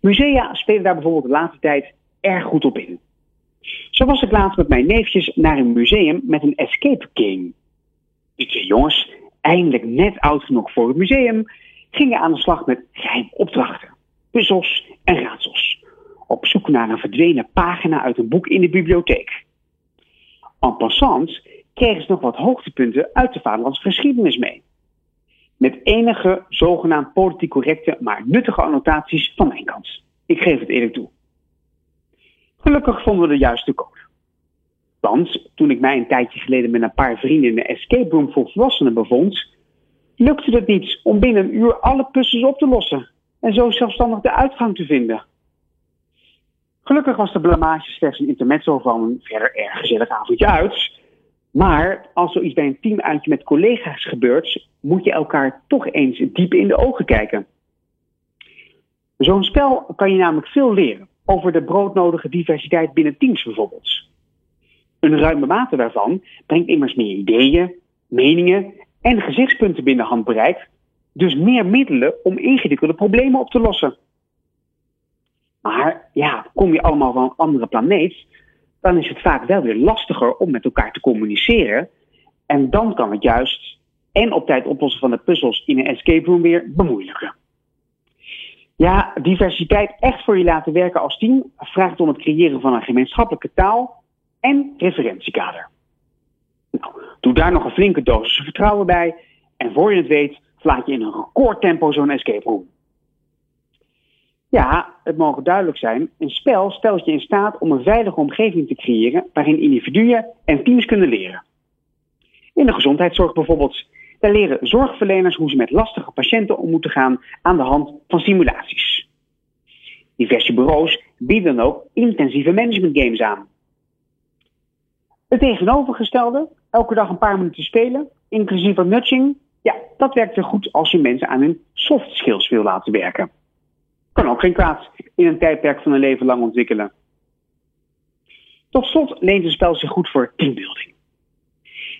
Musea spelen daar bijvoorbeeld de laatste tijd erg goed op in. Zo was ik laatst met mijn neefjes naar een museum met een escape game. Die twee jongens, eindelijk net oud genoeg voor het museum, gingen aan de slag met geheime opdrachten, puzzels en raadsels. Op zoek naar een verdwenen pagina uit een boek in de bibliotheek. En passant kregen ze nog wat hoogtepunten uit de vaderlandse geschiedenis mee. Met enige zogenaamd politiek correcte, maar nuttige annotaties van mijn kant. Ik geef het eerlijk toe. Gelukkig vonden we de juiste code. Want toen ik mij een tijdje geleden met een paar vrienden in de escape room voor volwassenen bevond, lukte het niet om binnen een uur alle puzzels op te lossen en zo zelfstandig de uitgang te vinden. Gelukkig was de blamage slechts een intermezzo van een verder erg gezellig avondje uit. Maar als zoiets bij een teamuitje met collega's gebeurt, moet je elkaar toch eens diep in de ogen kijken. Zo'n spel kan je namelijk veel leren over de broodnodige diversiteit binnen teams bijvoorbeeld. Een ruime mate daarvan brengt immers meer ideeën, meningen en gezichtspunten binnen handbereik, dus meer middelen om ingewikkelde problemen op te lossen. Maar ja, kom je allemaal van een andere planeet, dan is het vaak wel weer lastiger om met elkaar te communiceren. En dan kan het juist en op tijd oplossen van de puzzels in een escape room weer bemoeilijken. Ja, diversiteit echt voor je laten werken als team vraagt om het creëren van een gemeenschappelijke taal en referentiekader. Nou, doe daar nog een flinke dosis vertrouwen bij en voor je het weet, vlaat je in een recordtempo zo'n escape room. Ja, het mogen duidelijk zijn. Een spel stelt je in staat om een veilige omgeving te creëren waarin individuen en teams kunnen leren. In de gezondheidszorg bijvoorbeeld. Daar leren zorgverleners hoe ze met lastige patiënten om moeten gaan aan de hand van simulaties. Diverse bureaus bieden dan ook intensieve managementgames aan. Het tegenovergestelde, elke dag een paar minuten spelen, inclusief wat nudging, ja, dat werkt weer goed als je mensen aan hun soft skills wil laten werken. Kan ook geen kwaad in een tijdperk van een leven lang ontwikkelen. Tot slot leent het spel zich goed voor teambuilding.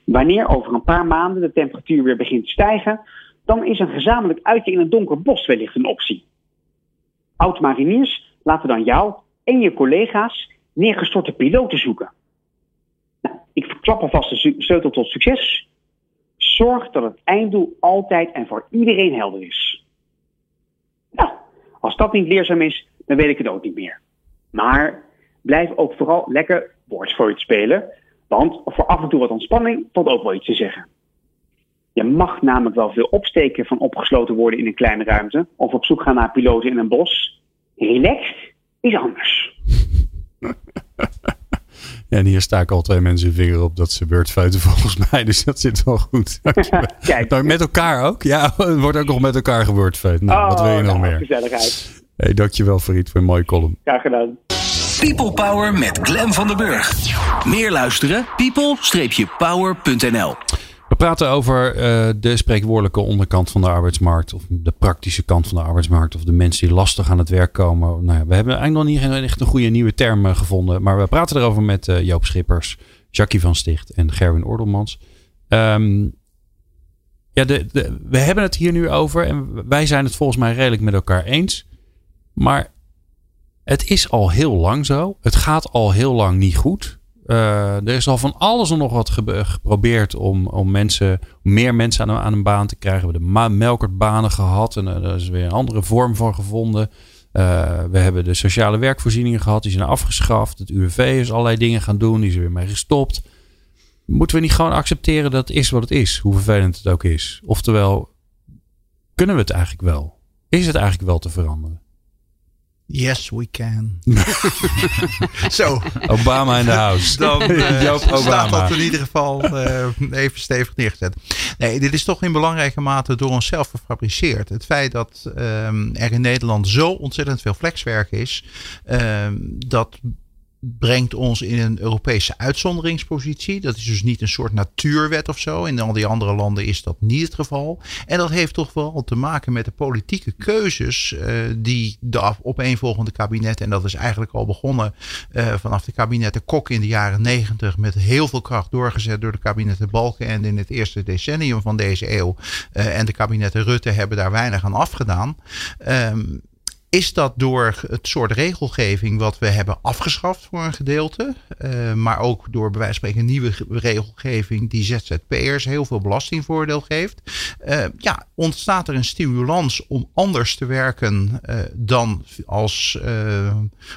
Wanneer over een paar maanden de temperatuur weer begint te stijgen, dan is een gezamenlijk uitje in een donker bos wellicht een optie. Oud-mariniers laten dan jou en je collega's neergestorte piloten zoeken. Nou, ik verklap alvast de sleutel tot succes. Zorg dat het einddoel altijd en voor iedereen helder is. Als dat niet leerzaam is, dan weet ik het ook niet meer. Maar blijf ook vooral lekker woordvoort spelen, want voor af en toe wat ontspanning valt ook wel iets te zeggen. Je mag namelijk wel veel opsteken van opgesloten worden in een kleine ruimte of op zoek gaan naar piloten in een bos. Relaxed is anders. Ja, en hier sta ik al twee mensen hun vinger op dat ze beurtfeuten volgens mij. Dus dat zit wel goed. Kijk. Met elkaar ook? Ja, het wordt ook nog met elkaar gebeurtfeut. Nou, wat wil je Oh, nog nou, meer? Gezelligheid. Hey, dankjewel Farid voor een mooie column. Graag gedaan. People Power met Glen van den Burg. Meer luisteren? people-power.nl We praten over eh, de spreekwoordelijke onderkant van de arbeidsmarkt. Of de praktische kant van de arbeidsmarkt. Of de mensen die lastig aan het werk komen. Nou we hebben eigenlijk nog niet echt een goede nieuwe term eh, gevonden. Maar we praten erover met eh, Joop Schippers, Jackie van Sticht en Gerwin Ordelmans. Ehm, ja, we hebben het hier nu over. En wij zijn het volgens mij redelijk met elkaar eens. Maar het is al heel lang zo. Het gaat al heel lang niet goed. Uh, er is al van alles en nog wat ge geprobeerd om, om mensen, meer mensen aan, aan, een baan te krijgen. We hebben de melkertbanen gehad en uh, er is weer een andere vorm van gevonden. Uh, we hebben de sociale werkvoorzieningen gehad, die zijn afgeschaft. Het UWV is allerlei dingen gaan doen, die er weer mee gestopt. Moeten we niet gewoon accepteren dat het is wat het is, hoe vervelend het ook is? Oftewel, kunnen we het eigenlijk wel? Is het eigenlijk wel te veranderen? Yes, we can. Zo. Obama in de house. Dan uh, Joop staat dat in ieder geval uh, even stevig neergezet. Nee, dit is toch in belangrijke mate door onszelf gefabriceerd. Het feit dat um, er in Nederland zo ontzettend veel flexwerk is, um, dat brengt ons in een Europese uitzonderingspositie. Dat is dus niet een soort natuurwet of zo. In al die andere landen is dat niet het geval. En dat heeft toch wel te maken met de politieke keuzes uh, die de opeenvolgende kabinetten, en dat is eigenlijk al begonnen uh, vanaf de kabinetten Kok in de jaren negentig, met heel veel kracht doorgezet door de kabinetten Balken en in het eerste decennium van deze eeuw. Uh, en de kabinetten Rutte hebben daar weinig aan afgedaan. Um, is dat door het soort regelgeving wat we hebben afgeschaft voor een gedeelte. Uh, maar ook door bij wijze van spreken nieuwe regelgeving die ZZP'ers heel veel belastingvoordeel geeft. Uh, ja, ontstaat er een stimulans om anders te werken uh, dan als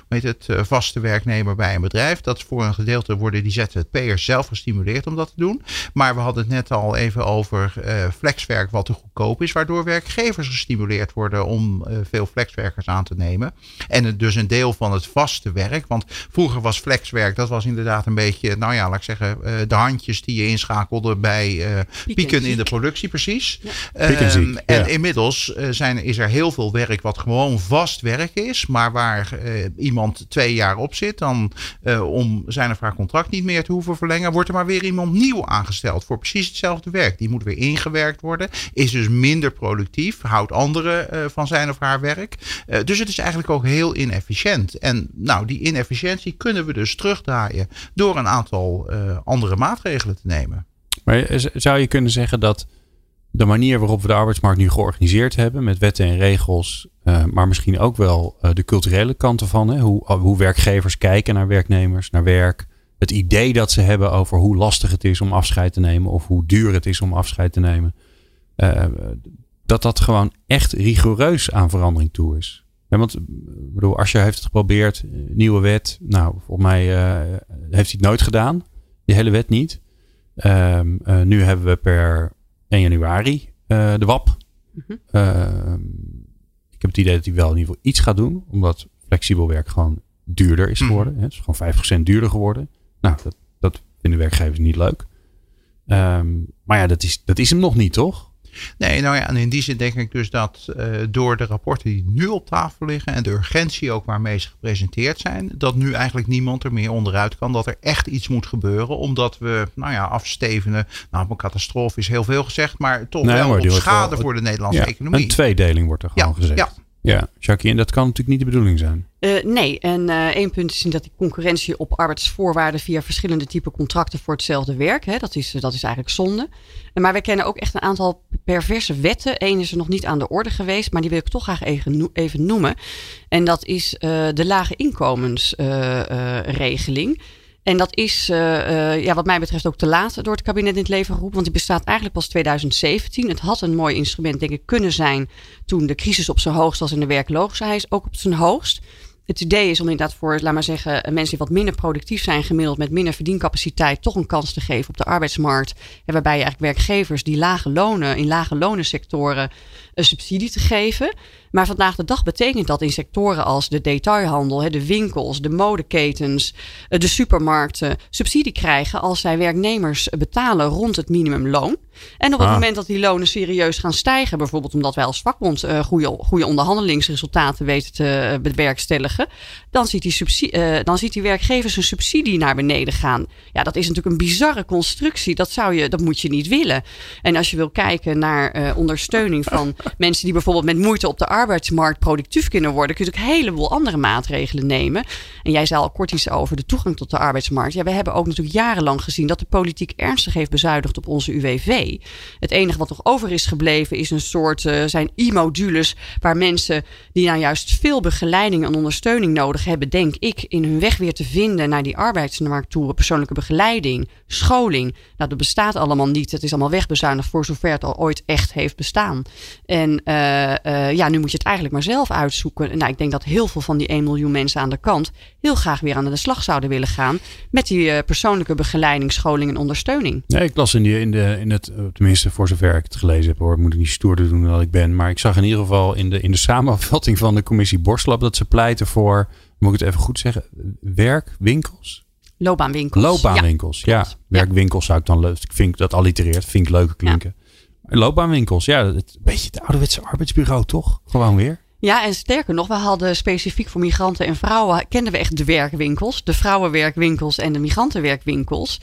het, vaste werknemer bij een bedrijf. Dat voor een gedeelte worden die ZZP'ers zelf gestimuleerd om dat te doen. Maar we hadden het net al even over flexwerk wat te goedkoop is. Waardoor werkgevers gestimuleerd worden om veel flexwerkers aan te nemen. En dus een deel van het vaste werk. Want vroeger was flexwerk, dat was inderdaad een beetje, nou ja, laat ik zeggen, uh, de handjes die je inschakelde bij uh, pieken, pieken in de productie, precies. Ja. Um, en ja. inmiddels zijn, is er heel veel werk wat gewoon vast werk is, maar waar iemand twee jaar op zit, dan om zijn of haar contract niet meer te hoeven verlengen, wordt er maar weer iemand nieuw aangesteld voor precies hetzelfde werk. Die moet weer ingewerkt worden, is dus minder productief, houdt anderen van zijn of haar werk. Uh, dus het is eigenlijk ook heel inefficiënt. En nou, die inefficiëntie kunnen we dus terugdraaien door een aantal uh, andere maatregelen te nemen. Maar zou je kunnen zeggen dat de manier waarop we de arbeidsmarkt nu georganiseerd hebben, met wetten en regels, maar misschien ook wel de culturele kanten van, hè, hoe, hoe werkgevers kijken naar werknemers, naar werk, het idee dat ze hebben over hoe lastig het is om afscheid te nemen of hoe duur het is om afscheid te nemen, dat dat gewoon echt rigoureus aan verandering toe is. Ja, want bedoel, Asscher heeft het geprobeerd, nieuwe wet. Nou, volgens mij uh, heeft hij het nooit gedaan. Die hele wet niet. Um, uh, nu hebben we per 1 januari uh, de WAP. Mm -hmm. ik heb het idee dat hij wel in ieder geval iets gaat doen. Omdat flexibel werk gewoon duurder is geworden. Mm -hmm. Het is gewoon 5% duurder geworden. Nou, dat, dat vinden werkgevers niet leuk. Um, maar ja, dat is, dat is hem nog niet, toch? Nee, nou ja, en in die zin denk ik dus dat uh, door de rapporten die nu op tafel liggen en de urgentie ook waarmee ze gepresenteerd zijn, dat nu eigenlijk niemand er meer onderuit kan dat er echt iets moet gebeuren, omdat we, nou ja, afstevenen. Nou, een catastrofe is heel veel gezegd, maar toch nee, wel maar op schade wel, voor de Nederlandse ja, economie. Een tweedeling wordt er gewoon ja, gezegd. Ja. Ja, Jackie, en dat kan natuurlijk niet de bedoeling zijn. Uh, nee, en uh, één punt is dat die concurrentie op arbeidsvoorwaarden via verschillende type contracten voor hetzelfde werk, hè, dat, is, dat is eigenlijk zonde. Maar we kennen ook echt een aantal perverse wetten. Eén is er nog niet aan de orde geweest, maar die wil ik toch graag even, even noemen. En dat is uh, de lage inkomensregeling. En dat is, ja, wat mij betreft, ook te laat door het kabinet in het leven geroepen. Want die bestaat eigenlijk pas 2017. Het had een mooi instrument, denk ik, kunnen zijn toen de crisis op zijn hoogst was en de werkloosheid ook op zijn hoogst. Het idee is om inderdaad voor, laat maar zeggen, mensen die wat minder productief zijn gemiddeld met minder verdiencapaciteit toch een kans te geven op de arbeidsmarkt. En waarbij je eigenlijk werkgevers die lage lonen in lage lonensectoren een subsidie te geven. Maar vandaag de dag betekent dat in sectoren als de detailhandel, de winkels, de modeketens, eh, de supermarkten subsidie krijgen als zij werknemers betalen rond het minimumloon. En op het ah. moment dat die lonen serieus gaan stijgen, bijvoorbeeld omdat wij als vakbond uh, goede, goede onderhandelingsresultaten weten te eh, bewerkstelligen, dan ziet, die subsidie, uh, dan ziet die werkgevers een subsidie naar beneden gaan. Ja, dat is natuurlijk een bizarre constructie. Dat, zou je, dat moet je niet willen. En als je wil kijken naar ondersteuning van mensen die bijvoorbeeld met moeite op de arbeidsmarkt productief kunnen worden, kun je ook een heleboel andere maatregelen nemen. En jij zei al kort iets over de toegang tot de arbeidsmarkt. Ja, we hebben ook natuurlijk jarenlang gezien dat de politiek ernstig heeft bezuinigd op onze UWV. Het enige wat nog over is gebleven is een soort uh, zijn e-modules waar mensen die nou juist veel begeleiding en ondersteuning nodig hebben, denk ik, in hun weg weer te vinden naar die arbeidsmarkt toe, persoonlijke begeleiding, scholing. Nou, dat bestaat allemaal niet. Het is allemaal wegbezuinigd voor zover het al ooit echt heeft bestaan. En uh, uh, ja, nu moet je het eigenlijk maar zelf uitzoeken. Nou, ik denk dat heel veel van die 1 miljoen mensen aan de kant heel graag weer aan de slag zouden willen gaan met die uh, persoonlijke begeleiding, scholing en ondersteuning. Nee, ik las in, die, in, de, in het, tenminste voor zover ik het gelezen heb hoor, moet ik niet stoerder doen dan ik ben. Maar ik zag in ieder geval in de, in de samenvatting van de commissie Borstlab dat ze pleiten voor, moet ik het even goed zeggen, werkwinkels. Loopbaanwinkels. Loopbaanwinkels, ja. ja. Werkwinkels zou ik dan leuk. Ik vind dat allitereert, vind ik leuke klinken. Ja. Loopbaanwinkels, ja, het, een beetje het ouderwetse arbeidsbureau toch? Gewoon weer. Ja, en sterker nog, we hadden specifiek voor migranten en vrouwen, kenden we echt de werkwinkels. De vrouwenwerkwinkels en de migrantenwerkwinkels.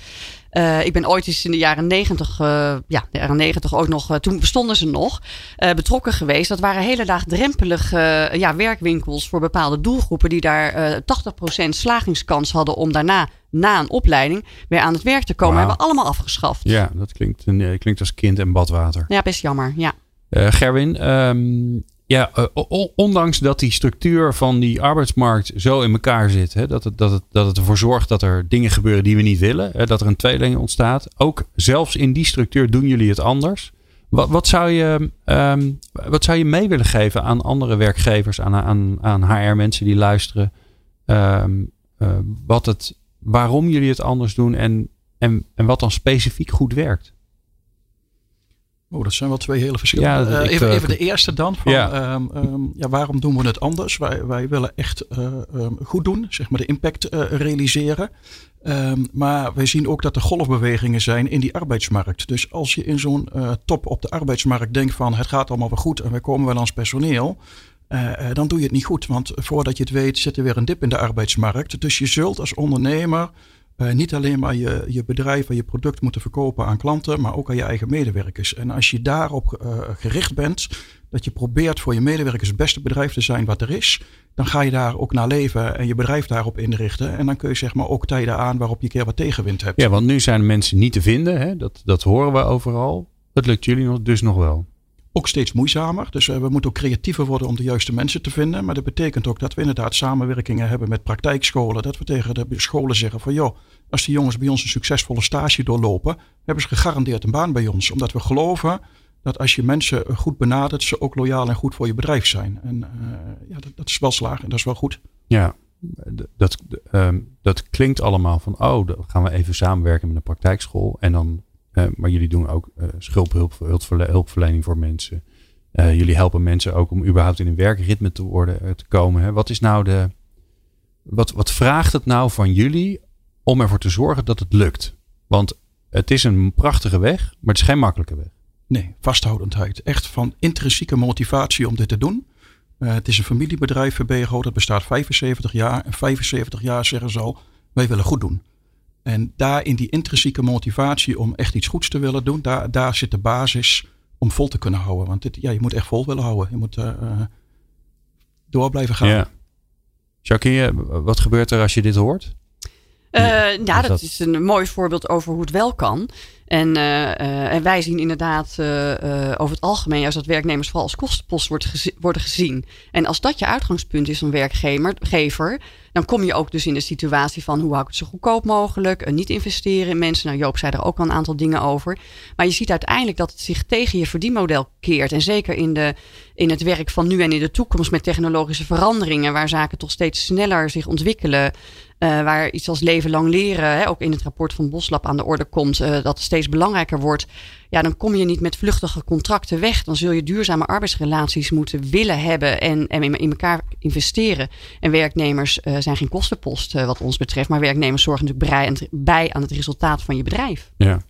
Uh, ik ben ooit eens in de jaren negentig, uh, ja, de jaren negentig ook nog, uh, toen bestonden ze nog, betrokken geweest. Dat waren hele laagdrempelige ja, werkwinkels voor bepaalde doelgroepen die daar 80% slagingskans hadden om daarna na een opleiding weer aan het werk te komen. Wow. Hebben we allemaal afgeschaft. Ja, dat klinkt, klinkt als kind en badwater. Ja, best jammer. Ja. Gerwin, um, ja, ondanks dat die structuur van die arbeidsmarkt zo in elkaar zit, hè, dat, het, dat, het, dat het ervoor zorgt dat er dingen gebeuren die we niet willen, hè, dat er een tweedeling ontstaat. Ook zelfs in die structuur doen jullie het anders. Wat, wat, zou, je, um, wat zou je mee willen geven aan andere werkgevers, aan, aan, aan HR-mensen die luisteren? Um, uh, wat het, waarom jullie het anders doen en, en, en wat dan specifiek goed werkt? Oh, dat zijn wel twee hele verschillende. Ja, uh, even, even, de eerste dan. Van, ja. Um, um, ja, waarom doen we het anders? Wij, wij willen echt uh, um, goed doen, zeg maar de impact uh, realiseren. maar wij zien ook dat er golfbewegingen zijn in die arbeidsmarkt. Dus als je in zo'n top op de arbeidsmarkt denkt van het gaat allemaal wel goed en wij komen wel als personeel. dan doe je het niet goed. Want voordat je het weet zit er weer een dip in de arbeidsmarkt. Dus je zult als ondernemer uh, niet alleen maar je, je bedrijf en je product moeten verkopen aan klanten, maar ook aan je eigen medewerkers. En als je daarop uh, gericht bent, dat je probeert voor je medewerkers het beste bedrijf te zijn wat er is, dan ga je daar ook naar leven en je bedrijf daarop inrichten. En dan kun je zeg maar ook tijden aan waarop je een keer wat tegenwind hebt. Ja, want nu zijn mensen niet te vinden, hè? Dat, dat horen we overal. Dat lukt jullie dus nog wel ook steeds moeizamer. Dus uh, we moeten ook creatiever worden om de juiste mensen te vinden. Maar dat betekent ook dat we inderdaad samenwerkingen hebben met praktijkscholen. Dat we tegen de scholen zeggen van joh, als die jongens bij ons een succesvolle stage doorlopen, hebben ze gegarandeerd een baan bij ons. Omdat we geloven dat als je mensen goed benadert, ze ook loyaal en goed voor je bedrijf zijn. En uh, ja, dat, dat, is wel slagen en dat is wel goed. Ja, dat, um, dat klinkt allemaal van, oh, dan gaan we even samenwerken met een praktijkschool. En dan uh, maar jullie doen ook uh, hulpverlening voor mensen. Uh, jullie helpen mensen ook om überhaupt in een werkritme te, worden, te komen. Hè. Wat is nou de. Wat, wat vraagt het nou van jullie om ervoor te zorgen dat het lukt? Want het is een prachtige weg, maar het is geen makkelijke weg. Nee, vasthoudendheid. Echt van intrinsieke motivatie om dit te doen. het is een familiebedrijf, VBGO, dat bestaat 75 jaar. En 75 jaar zeggen ze al, wij willen goed doen. En daar in die intrinsieke motivatie om echt iets goeds te willen doen, daar, daar zit de basis om vol te kunnen houden. Want dit, ja, je moet echt vol willen houden. Je moet uh, door blijven gaan. Ja. Wat gebeurt er als je dit hoort? Uh, ja, dat, is een mooi voorbeeld over hoe het wel kan. En, uh, en wij zien inderdaad over het algemeen juist dat werknemers vooral als kostenpost worden gezien. En als dat je uitgangspunt is, een werkgever, dan kom je ook dus in de situatie van hoe hou ik het zo goedkoop mogelijk, niet investeren in mensen. Nou, Joop zei er ook al een aantal dingen over. Maar je ziet uiteindelijk dat het zich tegen je verdienmodel keert. En zeker in, de, in het werk van nu en in de toekomst met technologische veranderingen, waar zaken toch steeds sneller zich ontwikkelen. Uh, waar iets als leven lang leren, hè, ook in het rapport van Boslab aan de orde komt, uh, dat steeds belangrijker wordt. Ja, dan kom je niet met vluchtige contracten weg. Dan zul je duurzame arbeidsrelaties moeten willen hebben en, in, elkaar investeren. En werknemers uh, zijn geen kostenpost wat ons betreft, maar werknemers zorgen natuurlijk bij aan, het, resultaat van je bedrijf. Ja.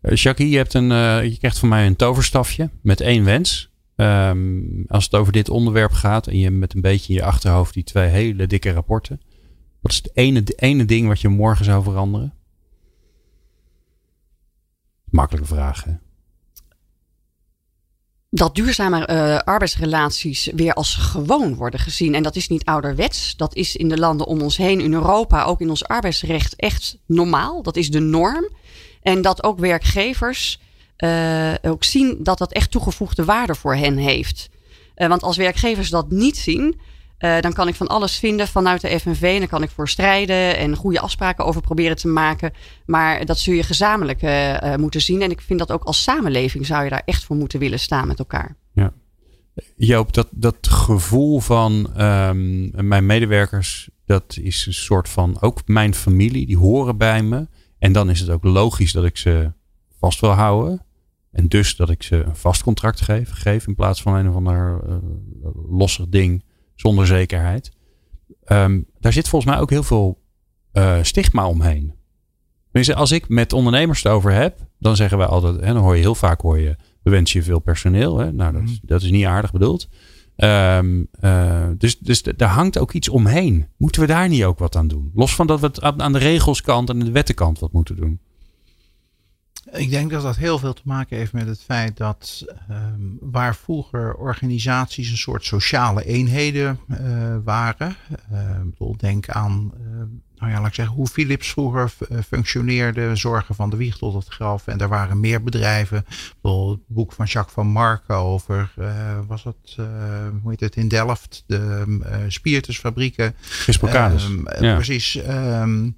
Jackie, je, hebt een, je krijgt van mij een toverstafje met één wens. Um, als het over dit onderwerp gaat en je met een beetje in je achterhoofd die twee hele dikke rapporten. Wat is het ene, ene ding wat je morgen zou veranderen? Makkelijke vraag, dat duurzame uh, arbeidsrelaties weer als gewoon worden gezien. En dat is niet ouderwets. Dat is in de landen om ons heen, in Europa, ook in ons arbeidsrecht echt normaal. Dat is de norm. En dat ook werkgevers uh, ook zien dat dat echt toegevoegde waarde voor hen heeft. Uh, want als werkgevers dat niet zien, uh, dan kan ik van alles vinden vanuit de FNV. En dan kan ik voor strijden en goede afspraken over proberen te maken. Maar dat zul je gezamenlijk uh, uh, moeten zien. En ik vind dat ook als samenleving zou je daar echt voor moeten willen staan met elkaar. Ja. Joop, dat, dat gevoel van um, mijn medewerkers, dat is een soort van ook mijn familie, die horen bij me. En dan is het ook logisch dat ik ze vast wil houden. En dus dat ik ze een vast contract geef, geef in plaats van een of ander losser ding zonder zekerheid. Um, daar zit volgens mij ook heel veel uh, stigma omheen. Als ik met ondernemers het over heb, dan zeggen wij altijd, hè, dan hoor je heel vaak hoor je, we wensen je veel personeel. Hè? Nou, dat, dat is niet aardig bedoeld. Um, uh, dus, dus daar hangt ook iets omheen. Moeten we daar niet ook wat aan doen? Los van dat we het aan de regelskant en de wettenkant wat moeten doen. Ik denk dat dat heel veel te maken heeft met het feit dat um, waar vroeger organisaties een soort sociale eenheden uh, waren. Uh, denk aan, uh, nou ja, laat ik zeggen, hoe Philips vroeger functioneerde, zorgen van de wieg tot het graf. En er waren meer bedrijven. het boek van Jacques van Marco over, was het, hoe heet het, in Delft, de spiritusfabrieken. Um, ja. Precies. Um,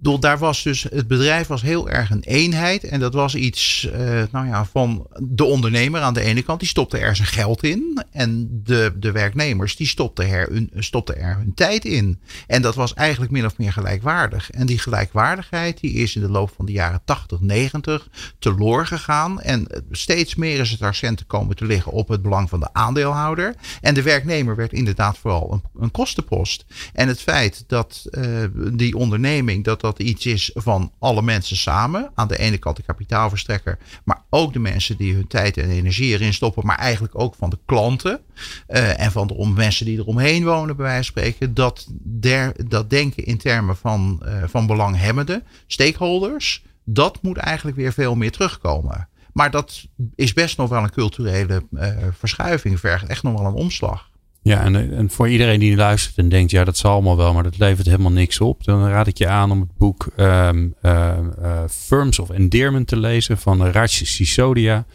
daar was dus, het bedrijf was heel erg een eenheid. En dat was iets uh, nou ja, van de ondernemer aan de ene kant. Die stopte er zijn geld in. En de, de werknemers die stopten er, hun, er hun tijd in. En dat was eigenlijk min of meer gelijkwaardig. En die gelijkwaardigheid die is in de loop van de jaren 80, 90 teloor gegaan. En steeds meer is het accent komen te liggen op het belang van de aandeelhouder. En de werknemer werd inderdaad vooral een, kostenpost. En het feit dat uh, die onderneming, dat dat iets is van alle mensen samen. Aan de ene kant de kapitaalverstrekker, maar ook de mensen die hun tijd en energie erin stoppen, maar eigenlijk ook van de klanten uh, en van de mensen die eromheen wonen, bij wijze van spreken. Dat, der, dat denken in termen van, uh, van belanghebbenden, stakeholders, dat moet eigenlijk weer veel meer terugkomen. Maar dat is best nog wel een culturele uh, verschuiving, vergt echt nog wel een omslag. Ja, en, en voor iedereen die luistert en denkt, ja, dat zal allemaal wel, maar dat levert helemaal niks op. Dan raad ik je aan om het boek um, uh, uh, Firms of Endearment te lezen van Raj Sisodia.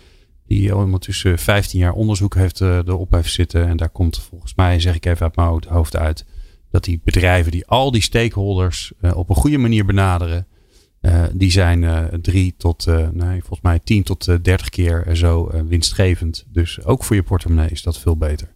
Die ondertussen 15 jaar onderzoek heeft erop heeft zitten. En daar komt volgens mij, zeg ik even uit mijn hoofd uit, dat die bedrijven die al die stakeholders op een goede manier benaderen, die zijn drie tot, nee, volgens mij 10 tot 30 keer zo winstgevend. Dus ook voor je portemonnee is dat veel beter.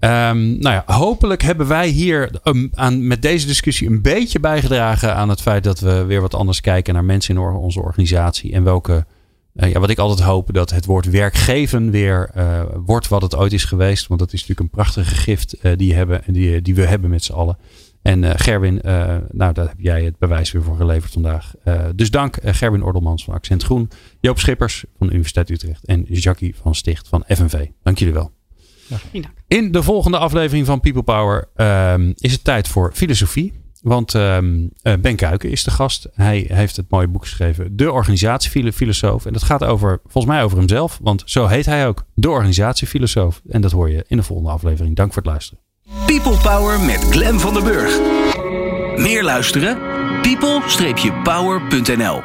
Um, nou ja, hopelijk hebben wij hier um, aan, met deze discussie een beetje bijgedragen aan het feit dat we weer wat anders kijken naar mensen in onze organisatie. En welke, uh, ja, wat ik altijd hoop, dat het woord werkgeven weer uh, wordt wat het ooit is geweest. Want dat is natuurlijk een prachtige gift uh, die, hebben, die, die we hebben met z'n allen. En Gerwin, nou daar heb jij het bewijs weer voor geleverd vandaag. dus dank Gerwin Ordelmans van Accent Groen, Joop Schippers van de Universiteit Utrecht en Jackie van Sticht van FNV. Dank jullie wel. In de volgende aflevering van People Power um, is het tijd voor filosofie. Want ehm, eh, Ben Kuiken is de gast. Hij heeft het mooie boek geschreven. De organisatiefilosoof. En dat gaat over, volgens mij over hemzelf. Want zo heet hij ook. De organisatiefilosoof. En dat hoor je in de volgende aflevering. Dank voor het luisteren. People Power met Glen van der Burg. Meer luisteren? people-power.nl